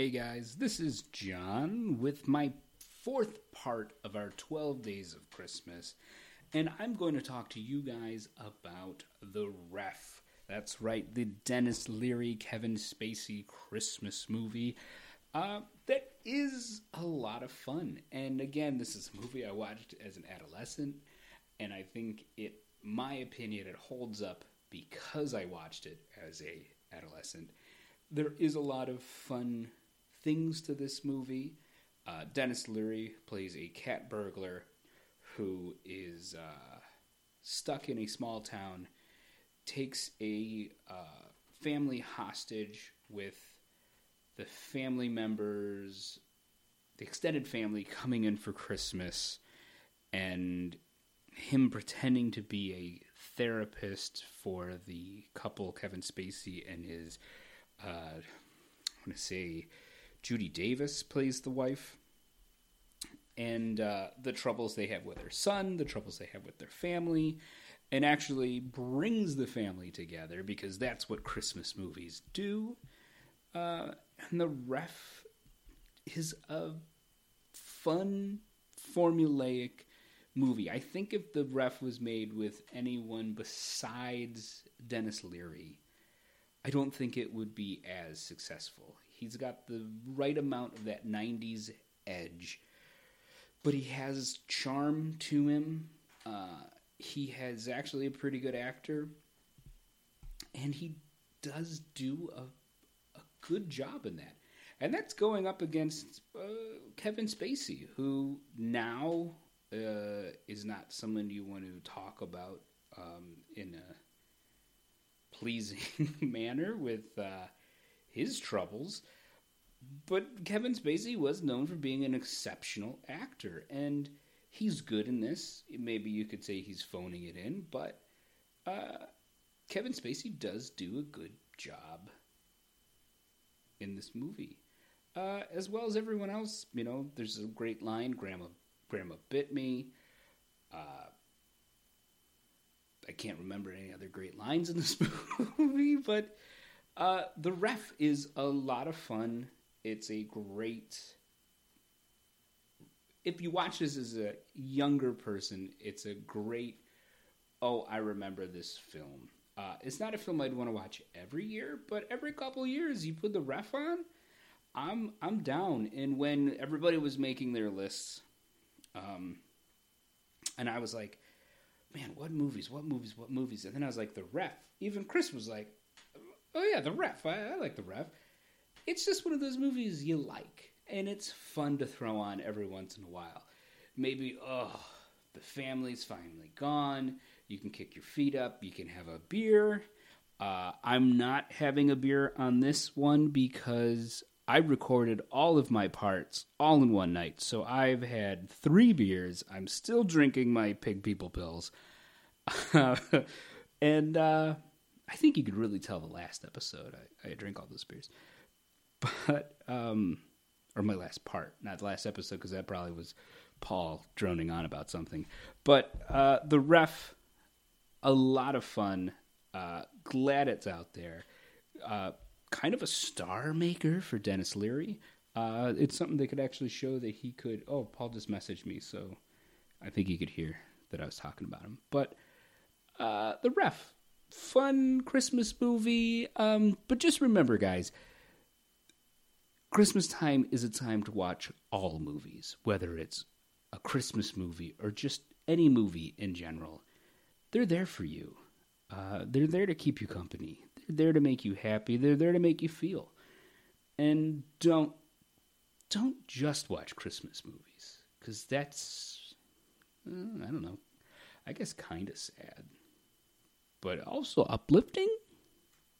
Hey guys, this is John with my fourth part of our 12 Days of Christmas, and I'm going to talk to you guys about The Ref. That's right, the Denis Leary, Kevin Spacey Christmas movie. Uh, that is a lot of fun. And again, this is a movie I watched as an adolescent, and I think it, my opinion, it holds up because I watched it as a adolescent. There is a lot of fun things to this movie. Uh, Denis Leary plays a cat burglar who is uh, stuck in a small town, takes a uh, family hostage with the family members, the extended family coming in for Christmas, and him pretending to be a therapist for the couple, Kevin Spacey and his, uh, I want to say, Judy Davis plays the wife. And uh, the troubles they have with their son, the troubles they have with their family, and actually brings the family together because that's what Christmas movies do. Uh, and the ref is a fun, formulaic movie. I think if the ref was made with anyone besides Denis Leary, I don't think it would be as successful. He's got the right amount of that 90s edge, but he has charm to him. Uh, he has actually a pretty good actor, and he does do a, a good job in that. And that's going up against uh, Kevin Spacey, who now uh, is not someone you want to talk about um, in a pleasing manner with uh, his troubles. But Kevin Spacey was known for being an exceptional actor, and he's good in this. Maybe you could say he's phoning it in, but uh, Kevin Spacey does do a good job in this movie. Uh, as well as everyone else, you know, there's a great line, Grandma Grandma bit me. Uh, I can't remember any other great lines in this movie, but uh, the ref is a lot of fun. It's a great. If you watch this as a younger person, it's a great. Oh, I remember this film. Uh, it's not a film I'd want to watch every year, but every couple years you put the ref on. I'm I'm down. And when everybody was making their lists, um, and I was like, man, what movies? What movies? What movies? And then I was like, the ref. Even Chris was like, oh yeah, the ref. I, I like the ref. It's just one of those movies you like, and it's fun to throw on every once in a while. Maybe, oh, the family's finally gone. You can kick your feet up. You can have a beer. Uh, I'm not having a beer on this one because I recorded all of my parts all in one night. So I've had three beers. I'm still drinking my pig people pills. and uh, I think you could really tell the last episode I, I drink all those beers. But, um, or my last part, not the last episode, because that probably was Paul droning on about something. But uh, the ref, a lot of fun. Uh, glad it's out there. Uh, kind of a star maker for Denis Leary. Uh, it's something that could actually show that he could. Oh, Paul just messaged me, so I think he could hear that I was talking about him. But uh, the ref, fun Christmas movie. Um, but just remember, guys, Christmas time is a time to watch all movies, whether it's a Christmas movie or just any movie in general. They're there for you. Uh, they're there to keep you company. They're there to make you happy. They're there to make you feel. And don't don't just watch Christmas movies because that's uh, I don't know. I guess kind of sad, but also uplifting.